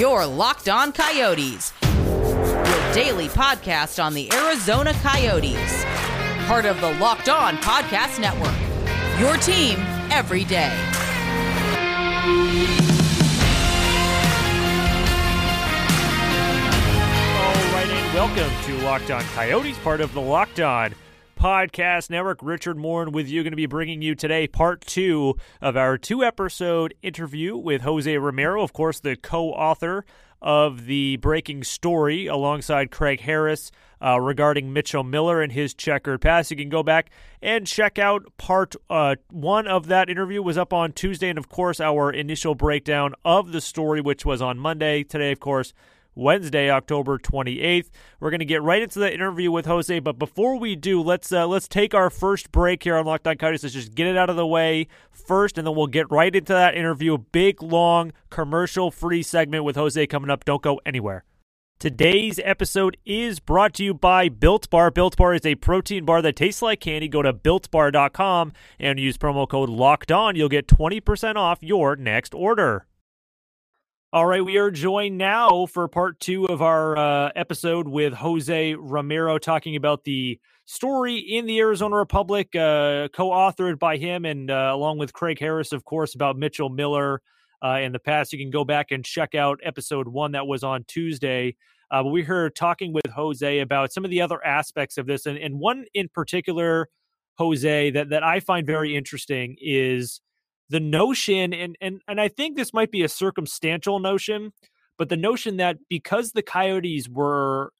Your Locked On Coyotes, your daily podcast on the Arizona Coyotes, part of the Locked On Podcast Network. Your team every day. All right, and welcome to Locked On Coyotes, part of the Locked On Podcast Network. Richard Morin with you, going to be bringing you today part two of our two episode interview with Jose Romero, of course, the co author of the breaking story alongside Craig Harris uh, regarding Mitchell Miller and his checkered past. You can go back and check out part uh, one of that interview was up on Tuesday, and of course our initial breakdown of the story, which was on Monday. Today, of course, Wednesday, October 28th. We're going to get right into the interview with Jose, but before we do, let's uh, let's take our first break here on Locked On Coyotes. Let's just get it out of the way first, and then we'll get right into that interview. Big, long, commercial-free segment with Jose coming up. Don't go anywhere. Today's episode is brought to you by Built Bar. Built Bar is a protein bar that tastes like candy. Go to builtbar.com and use promo code LOCKED ON. You'll get 20% off your next order. All right, we are joined now for part two of our uh, episode with Jose Romero, talking about the story in the Arizona Republic, uh, co-authored by him and uh, along with Craig Harris, of course, about Mitchell Miller uh, in the past. You can go back and check out episode one that was on Tuesday. Uh, but we heard talking with Jose about some of the other aspects of this, and, and one in particular, Jose, that that I find very interesting is the notion and and and I think this might be a circumstantial notion, but the notion that because the Coyotes were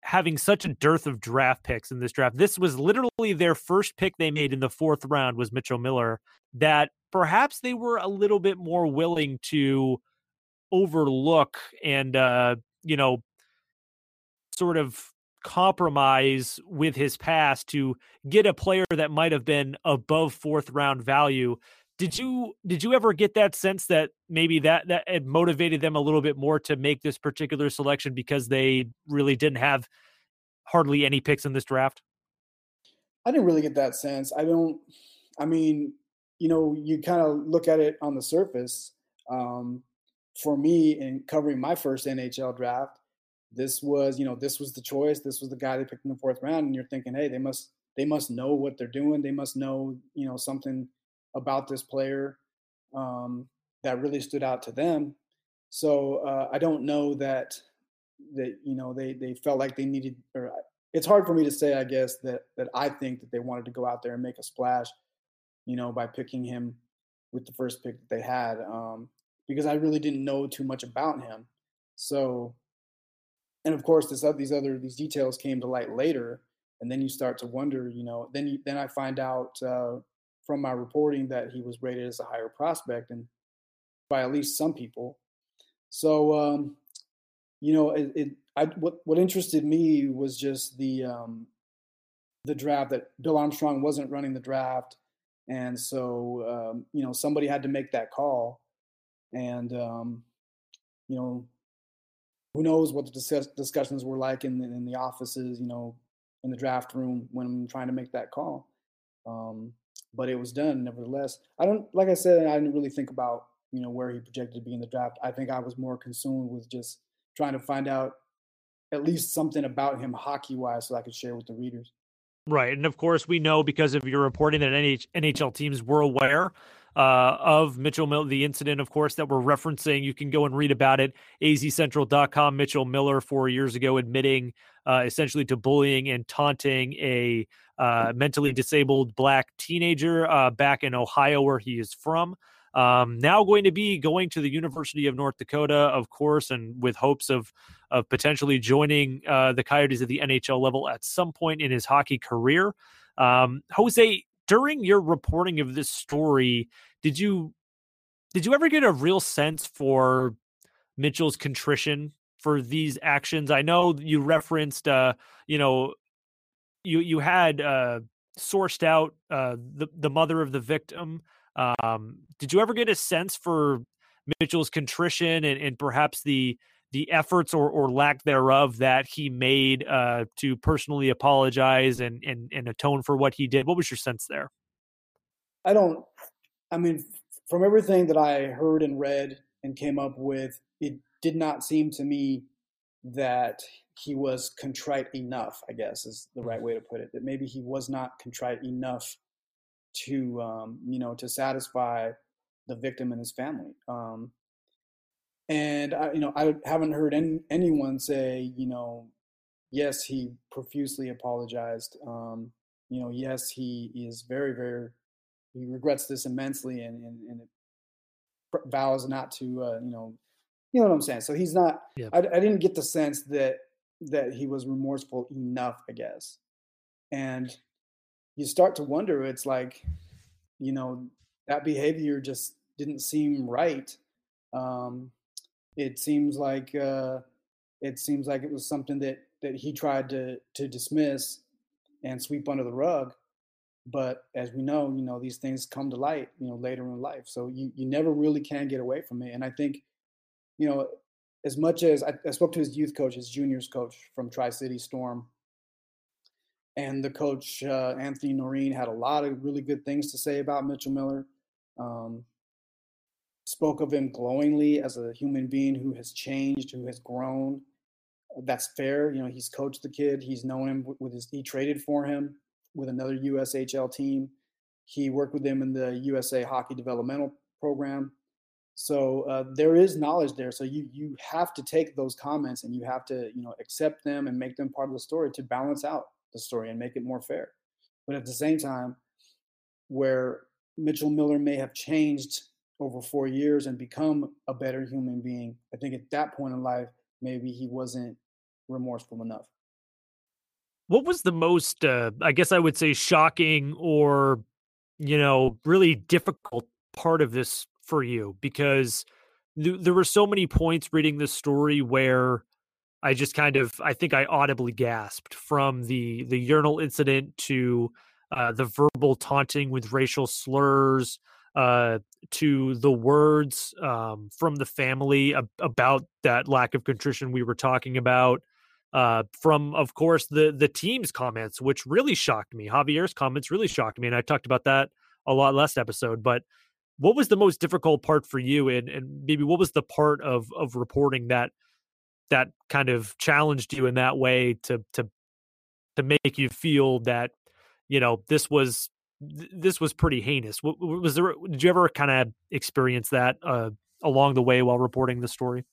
having such a dearth of draft picks in this draft, this was literally their first pick they made in the fourth round was Mitchell Miller, that perhaps they were a little bit more willing to overlook and uh, you know, sort of compromise with his past to get a player that might have been above fourth round value did you did you ever get that sense that maybe that that had motivated them a little bit more to make this particular selection because they really didn't have hardly any picks in this draft? I didn't really get that sense. I don't. I mean, you know, you kind of look at it on the surface. Um, for me, in covering my first NHL draft, this was, you know, this was the choice. This was the guy they picked in the fourth round, and you're thinking, hey, they must they must know what they're doing. They must know, you know, something about this player um, that really stood out to them. So uh, I don't know that that you know they they felt like they needed. Or it's hard for me to say, I guess that that I think that they wanted to go out there and make a splash, you know, by picking him with the first pick that they had, um, because I really didn't know too much about him. So, and of course, this these other these details came to light later, and then you start to wonder, you know, then you, then I find out uh, from my reporting that he was rated as a higher prospect and by at least some people. So, um, you know, it, it I, what what interested me was just the um, the draft that Bill Armstrong wasn't running the draft, and so um, you know somebody had to make that call, and um, you know who knows what the discuss- discussions were like in the, in the offices, you know, in the draft room when I'm trying to make that call. Um, but it was done nevertheless. I don't like I said, I didn't really think about you know where he projected to be in the draft. I think I was more consumed with just trying to find out at least something about him hockey wise, so I could share with the readers. Right, and of course we know because of your reporting that NHL teams were aware uh, of Mitchell Miller, the incident, of course, that we're referencing. You can go and read about it. AZCentral.com. Mitchell Miller four years ago admitting uh, essentially to bullying and taunting a uh, mentally disabled black teenager uh, back in Ohio, where he is from. Um, now going to be going to the University of North Dakota, of course, and with hopes of of potentially joining uh, the Coyotes at the NHL level at some point in his hockey career. Um, Jose, during your reporting of this story, did you did you ever get a real sense for Mitchell's contrition for these actions? I know you referenced, uh, you know, you you had uh, sourced out uh, the the mother of the victim. Um, did you ever get a sense for Mitchell's contrition and, and perhaps the the efforts or, or lack thereof that he made uh, to personally apologize and, and and atone for what he did? What was your sense there? I don't. I mean, from everything that I heard and read and came up with, it did not seem to me that he was contrite enough. I guess is the right way to put it. That maybe he was not contrite enough to um, you know to satisfy the victim and his family. Um, and I, you know, I haven't heard any, anyone say, you know, yes, he profusely apologized. Um, you know, yes, he is very, very, he regrets this immensely and, and, and vows not to, uh, you know, you know what I'm saying? So he's not, yeah. I, I didn't get the sense that, that he was remorseful enough, I guess. And you start to wonder, it's like, you know, that behavior just didn't seem right. Um, it seems like uh, it seems like it was something that that he tried to to dismiss and sweep under the rug. But as we know, you know these things come to light, you know, later in life. So you you never really can get away from it. And I think, you know, as much as I, I spoke to his youth coach, his juniors coach from Tri City Storm, and the coach uh, Anthony Noreen had a lot of really good things to say about Mitchell Miller. Um, spoke of him glowingly as a human being who has changed, who has grown. That's fair. You know, he's coached the kid. He's known him with his. He traded for him with another USHL team. He worked with him in the USA Hockey Developmental Program. So uh, there is knowledge there. So you you have to take those comments and you have to you know accept them and make them part of the story to balance out the story and make it more fair. But at the same time, where Mitchell Miller may have changed over four years and become a better human being. I think at that point in life, maybe he wasn't remorseful enough. What was the most, uh, I guess I would say, shocking or, you know, really difficult part of this for you? Because th- there were so many points reading this story where I just kind of, I think I audibly gasped from the the urinal incident to uh, the verbal taunting with racial slurs uh, to the words um, from the family ab- about that lack of contrition we were talking about. Uh, from, of course, the the team's comments, which really shocked me. Javier's comments really shocked me, and I talked about that a lot last episode. But what was the most difficult part for you, and and maybe what was the part of of reporting that that kind of challenged you in that way to to to make you feel that you know this was this was pretty heinous. Was there? Did you ever kind of experience that uh, along the way while reporting the story?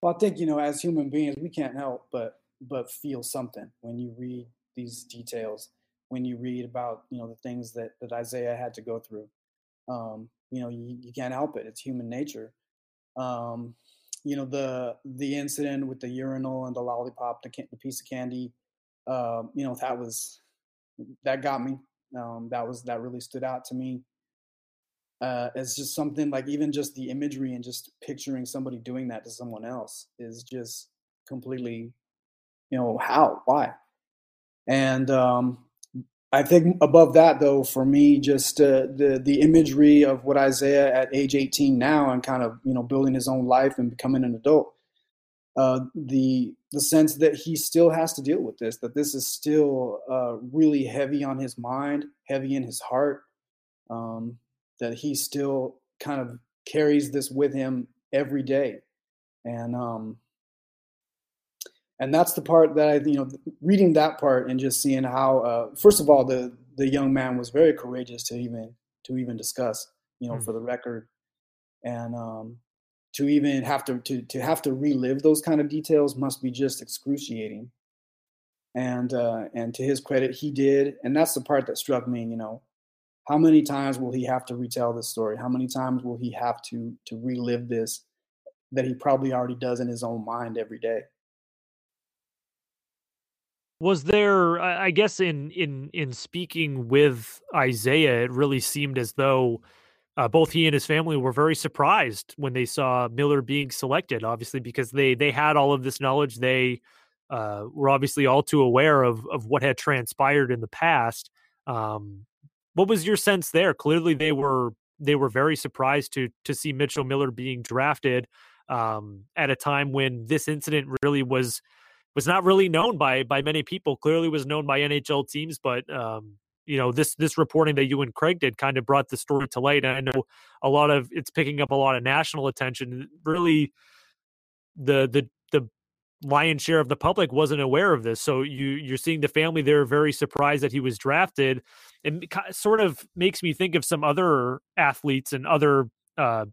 Well, I think you know, as human beings, we can't help but but feel something when you read these details. When you read about you know the things that that Isaiah had to go through, um, you know, you, you can't help it. It's human nature. Um, you know the the incident with the urinal and the lollipop, the, the piece of candy. Uh, you know that was that got me um, that was that really stood out to me uh, as just something like even just the imagery and just picturing somebody doing that to someone else is just completely you know how why and um, i think above that though for me just uh, the the imagery of what isaiah at age 18 now and kind of you know building his own life and becoming an adult uh, the the sense that he still has to deal with this, that this is still uh, really heavy on his mind, heavy in his heart, um, that he still kind of carries this with him every day, and um, and that's the part that I, you know, reading that part and just seeing how, uh, first of all, the the young man was very courageous to even to even discuss, you know, mm. for the record, and um, to even have to, to to have to relive those kind of details must be just excruciating. And uh, and to his credit he did. And that's the part that struck me you know how many times will he have to retell this story? How many times will he have to to relive this that he probably already does in his own mind every day was there i guess in in in speaking with isaiah it really seemed as though uh, both he and his family were very surprised when they saw Miller being selected. Obviously, because they they had all of this knowledge, they uh, were obviously all too aware of of what had transpired in the past. Um, what was your sense there? Clearly, they were they were very surprised to to see Mitchell Miller being drafted um, at a time when this incident really was was not really known by by many people. Clearly, was known by NHL teams, but um, you know this this reporting that you and Craig did kind of brought the story to light. And I know a lot of it's picking up a lot of national attention. Really, the the the lion's share of the public wasn't aware of this. So you you're seeing the family there very surprised that he was drafted. It sort of makes me think of some other athletes and other uh,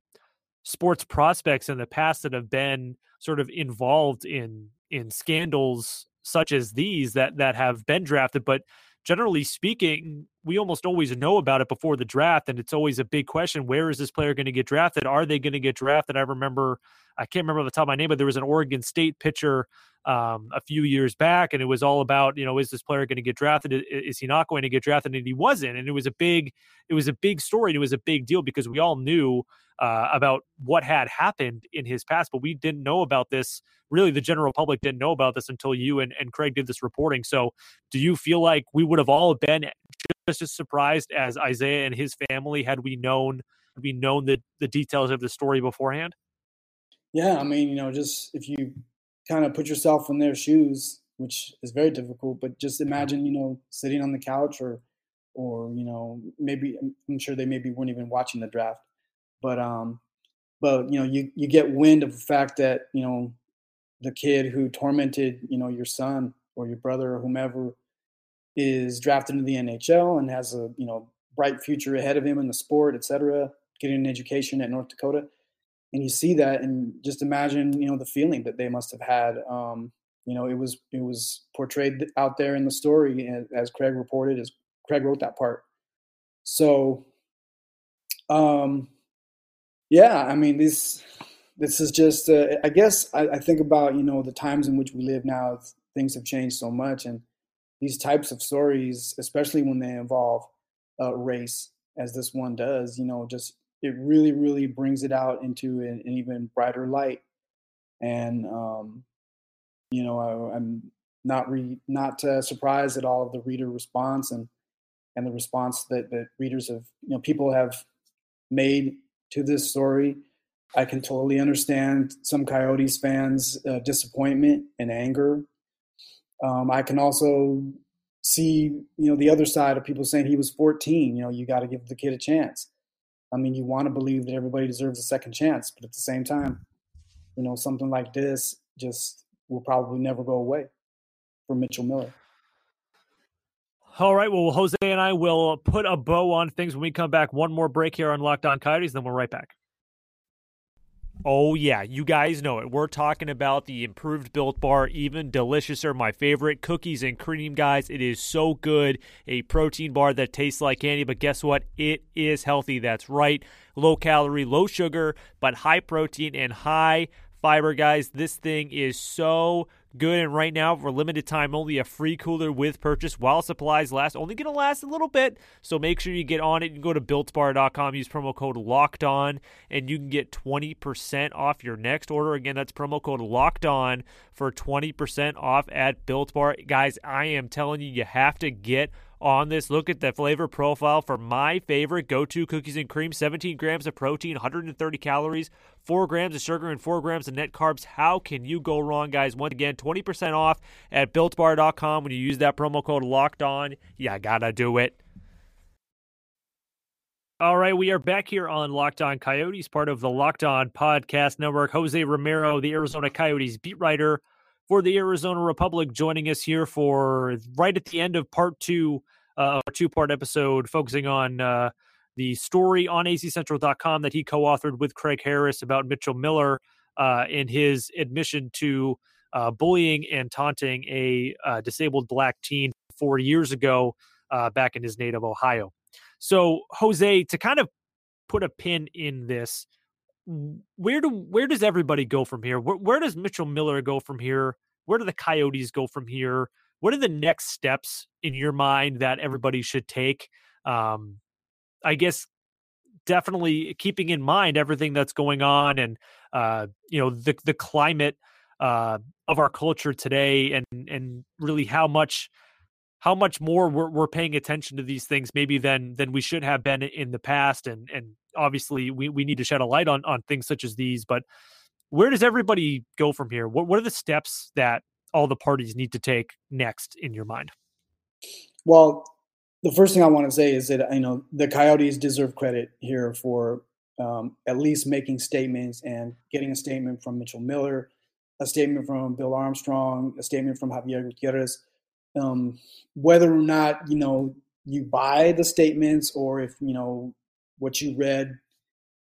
sports prospects in the past that have been sort of involved in in scandals such as these that that have been drafted, but generally speaking, we almost always know about it before the draft, and it's always a big question: where is this player going to get drafted? Are they going to get drafted? I remember, I can't remember the top of my name, but there was an Oregon State pitcher um, a few years back, and it was all about you know is this player going to get drafted? Is he not going to get drafted? And he wasn't, and it was a big, it was a big story, and it was a big deal because we all knew uh, about what had happened in his past, but we didn't know about this. Really, the general public didn't know about this until you and, and Craig did this reporting. So, do you feel like we would have all been just as surprised as Isaiah and his family had we known had we known the the details of the story beforehand? Yeah, I mean, you know, just if you kind of put yourself in their shoes, which is very difficult, but just imagine, you know, sitting on the couch or or you know maybe i'm sure they maybe weren't even watching the draft but um, but you know, you you get wind of the fact that you know the kid who tormented you know your son or your brother or whomever is drafted into the NHL and has a you know bright future ahead of him in the sport, et cetera, getting an education at North Dakota, and you see that, and just imagine you know the feeling that they must have had. Um, you know, it was it was portrayed out there in the story as Craig reported, as Craig wrote that part. So, um, yeah, I mean, this this is just. Uh, I guess I, I, think about you know the times in which we live now. Things have changed so much, and these types of stories, especially when they involve uh, race, as this one does, you know, just it really, really brings it out into an, an even brighter light. And um, you know, I, am not re, not uh, surprised at all of the reader response and and the response that that readers have, you know, people have made to this story. I can totally understand some Coyotes fans' uh, disappointment and anger. Um, I can also see, you know, the other side of people saying he was 14. You know, you got to give the kid a chance. I mean, you want to believe that everybody deserves a second chance, but at the same time, you know, something like this just will probably never go away for Mitchell Miller. All right. Well, Jose and I will put a bow on things when we come back. One more break here on Locked On Coyotes, then we're right back. Oh, yeah, you guys know it. We're talking about the improved Built Bar, even deliciouser. My favorite cookies and cream, guys. It is so good. A protein bar that tastes like candy, but guess what? It is healthy. That's right. Low calorie, low sugar, but high protein and high fiber, guys. This thing is so good. And right now, for limited time, only a free cooler with purchase while supplies last. Only going to last a little bit. So make sure you get on it. Can go to builtbar.com, use promo code locked on, and you can get 20% off your next order. Again, that's promo code locked on for 20% off at Built Bar. Guys, I am telling you, you have to get on this. Look at the flavor profile for my favorite go to cookies and cream 17 grams of protein, 130 calories, 4 grams of sugar, and 4 grams of net carbs. How can you go wrong, guys? Once again, 20% off at builtbar.com when you use that promo code locked on. Yeah, gotta do it. All right, we are back here on Locked On Coyotes, part of the Locked On Podcast Network. Jose Romero, the Arizona Coyotes beat writer for the Arizona Republic, joining us here for right at the end of part two, uh, a two part episode focusing on uh, the story on azcentral.com that he co authored with Craig Harris about Mitchell Miller uh, in his admission to uh, bullying and taunting a uh, disabled black teen four years ago uh, back in his native Ohio. So, Jose, to kind of put a pin in this, where do where does everybody go from here? Where, where does Mitchell Miller go from here? Where do the Coyotes go from here? What are the next steps in your mind that everybody should take? Um, I guess definitely keeping in mind everything that's going on and uh, you know the the climate uh, of our culture today and and really how much how much more we're, we're paying attention to these things maybe than than we should have been in the past. And and obviously we, we need to shed a light on on things such as these but where does everybody go from here? What, what are the steps that all the parties need to take next in your mind? Well the first thing i want to say is that you know the coyotes deserve credit here for um, at least making statements and getting a statement from mitchell miller a statement from Bill Armstrong, a statement from Javier Gutierrez. Um, whether or not you know you buy the statements or if you know what you read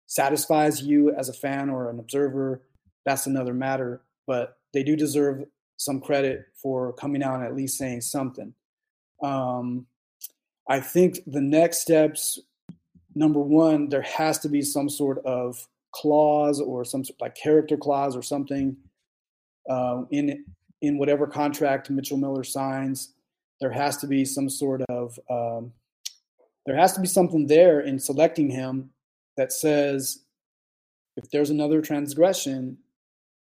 satisfies you as a fan or an observer, that's another matter. But they do deserve some credit for coming out and at least saying something. Um, I think the next steps, number one, there has to be some sort of clause or some sort like character clause or something uh, in in whatever contract Mitchell Miller signs. There has to be some sort of um, there has to be something there in selecting him that says if there's another transgression,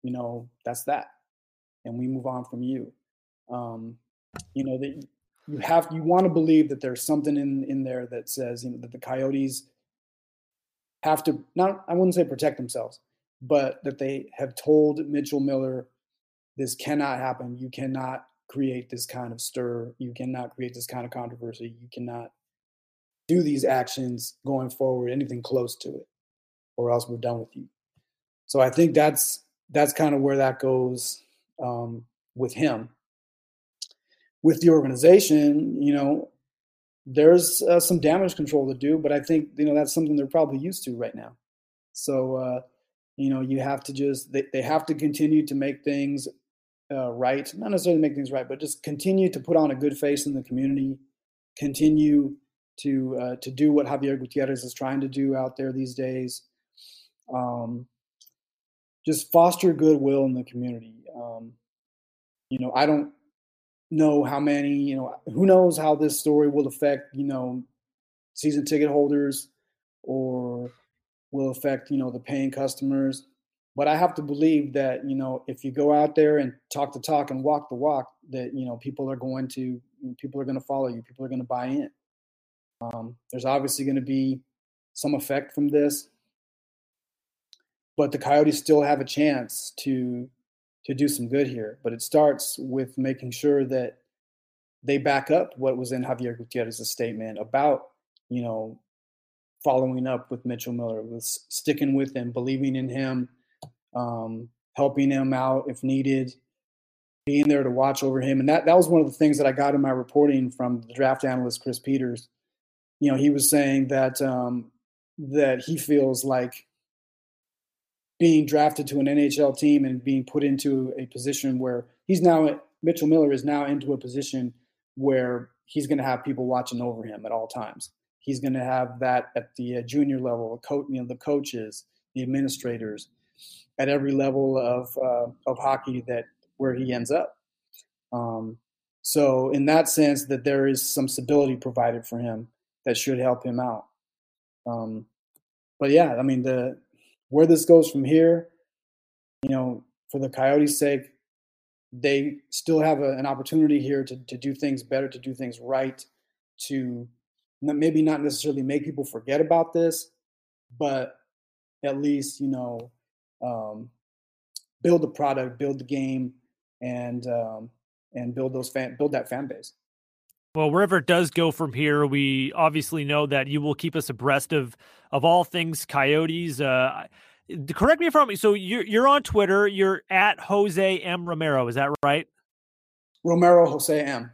you know that's that, and we move on from you. Um, you know that you have you want to believe that there's something in in there that says you know that the Coyotes have to not I wouldn't say protect themselves, but that they have told Mitchell Miller this cannot happen. You cannot create this kind of stir. You cannot create this kind of controversy. You cannot do these actions going forward, anything close to it, or else we're done with you. So I think that's that's kind of where that goes um, with him. With the organization, you know, there's uh, some damage control to do, but I think you know that's something they're probably used to right now. So uh, you know, you have to just they, they have to continue to make things uh, right, not necessarily make things right, but just continue to put on a good face in the community, continue to uh, to do what Javier Gutierrez is trying to do out there these days. Um, just foster goodwill in the community. Um, you know, I don't know how many. You know, who knows how this story will affect you know season ticket holders or will affect you know the paying customers. But I have to believe that you know if you go out there and talk the talk and walk the walk, that you know people are going to people are going to follow you. People are going to buy in. Um, there's obviously going to be some effect from this, but the Coyotes still have a chance to to do some good here. But it starts with making sure that they back up what was in Javier Gutierrez's statement about you know following up with Mitchell Miller, with sticking with him, believing in him, um, helping him out if needed, being there to watch over him. And that, that was one of the things that I got in my reporting from the draft analyst, Chris Peters. You know, he was saying that, um, that he feels like being drafted to an NHL team and being put into a position where he's now, Mitchell Miller is now into a position where he's going to have people watching over him at all times. He's going to have that at the uh, junior level, you know, the coaches, the administrators, at every level of uh, of hockey that where he ends up. Um, so in that sense, that there is some stability provided for him that should help him out. Um, but yeah, I mean the where this goes from here, you know, for the Coyotes' sake, they still have a, an opportunity here to to do things better, to do things right, to maybe not necessarily make people forget about this, but at least you know um, build the product, build the game, and um, and build those fan build that fan base. Well, wherever it does go from here, we obviously know that you will keep us abreast of of all things Coyotes. Uh, correct me if I'm wrong. So you're you're on Twitter. You're at Jose M Romero. Is that right? Romero Jose M.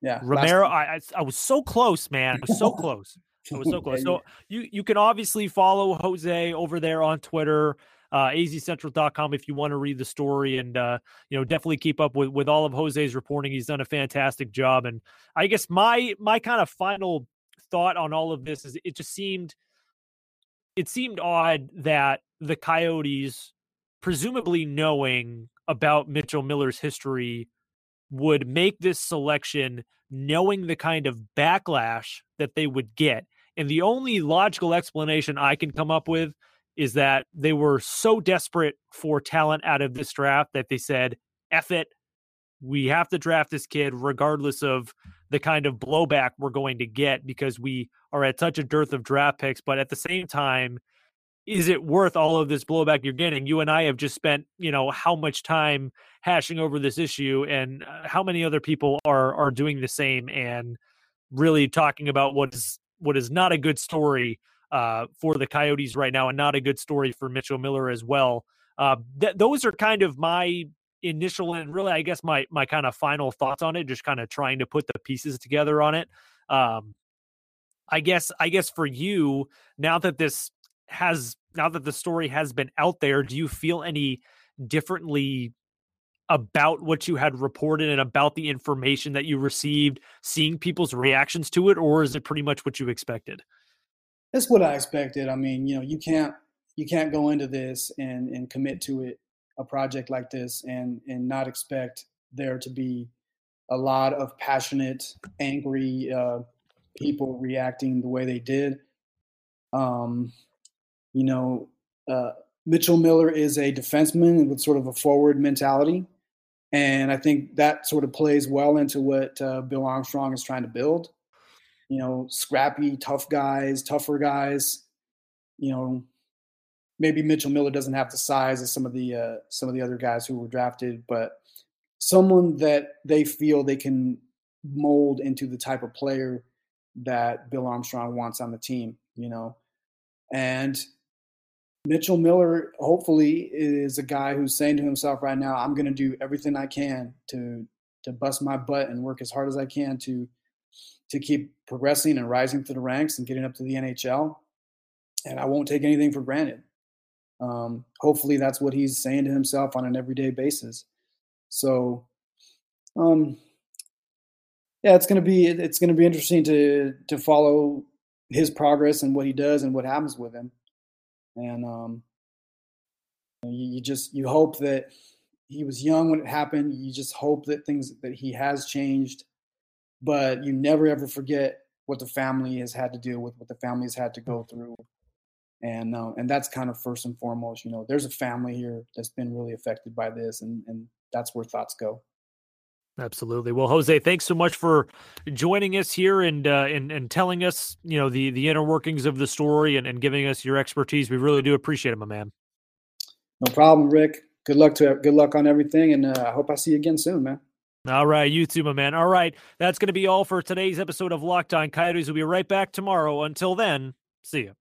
Yeah, Romero. I, I, I was so close, man. I was so close. I was so close. So you you can obviously follow Jose over there on Twitter uh, azcentral.com if you want to read the story and uh, you know definitely keep up with with all of Jose's reporting. He's done a fantastic job, and I guess my my kind of final thought on all of this is it just seemed it seemed odd that the Coyotes, presumably knowing about Mitchell Miller's history, would make this selection knowing the kind of backlash that they would get. And the only logical explanation I can come up with is that they were so desperate for talent out of this draft that they said, F it. We have to draft this kid regardless of the kind of blowback we're going to get because we are at such a dearth of draft picks. But at the same time, is it worth all of this blowback you're getting? You and I have just spent, you know, how much time hashing over this issue and uh, how many other people are are doing the same and really talking about what is what is not a good story uh, for the Coyotes right now, and not a good story for Mitchell Miller as well. Uh, th- those are kind of my initial and really, I guess my my kind of final thoughts on it, just kind of trying to put the pieces together on it. Um, I guess I guess for you now that this has now that the story has been out there, do you feel any differently about what you had reported and about the information that you received, seeing people's reactions to it, or is it pretty much what you expected? That's what I expected. I mean, you know, you can't you can't go into this and and commit to it a project like this and and not expect there to be a lot of passionate, angry uh, people reacting the way they did. Um, you know, uh, Mitchell Miller is a defenseman with sort of a forward mentality. And I think that sort of plays well into what uh, Bill Armstrong is trying to build. You know, scrappy, tough guys, tougher guys. You know, maybe Mitchell Miller doesn't have the size of some of the uh, some of the other guys who were drafted, but someone that they feel they can mold into the type of player that Bill Armstrong wants on the team. You know, and Mitchell Miller, hopefully, is a guy who's saying to himself right now, "I'm going to do everything I can to to bust my butt and work as hard as I can to to keep progressing and rising through the ranks and getting up to the NHL. And I won't take anything for granted. Um, hopefully, that's what he's saying to himself on an everyday basis. So, um, yeah, it's gonna be it's gonna be interesting to to follow his progress and what he does and what happens with him and um, you, you just you hope that he was young when it happened. You just hope that things that he has changed, but you never ever forget what the family has had to deal with, what the family has had to go through, and uh, and that's kind of first and foremost. You know, there's a family here that's been really affected by this, and and that's where thoughts go. Absolutely. Well, Jose, thanks so much for joining us here and uh, and and telling us, you know, the the inner workings of the story and, and giving us your expertise. We really do appreciate it, my man. No problem, Rick. Good luck to good luck on everything, and uh, I hope I see you again soon, man. All right, you too, my man. All right, that's going to be all for today's episode of Locked On Coyotes. We'll be right back tomorrow. Until then, see you.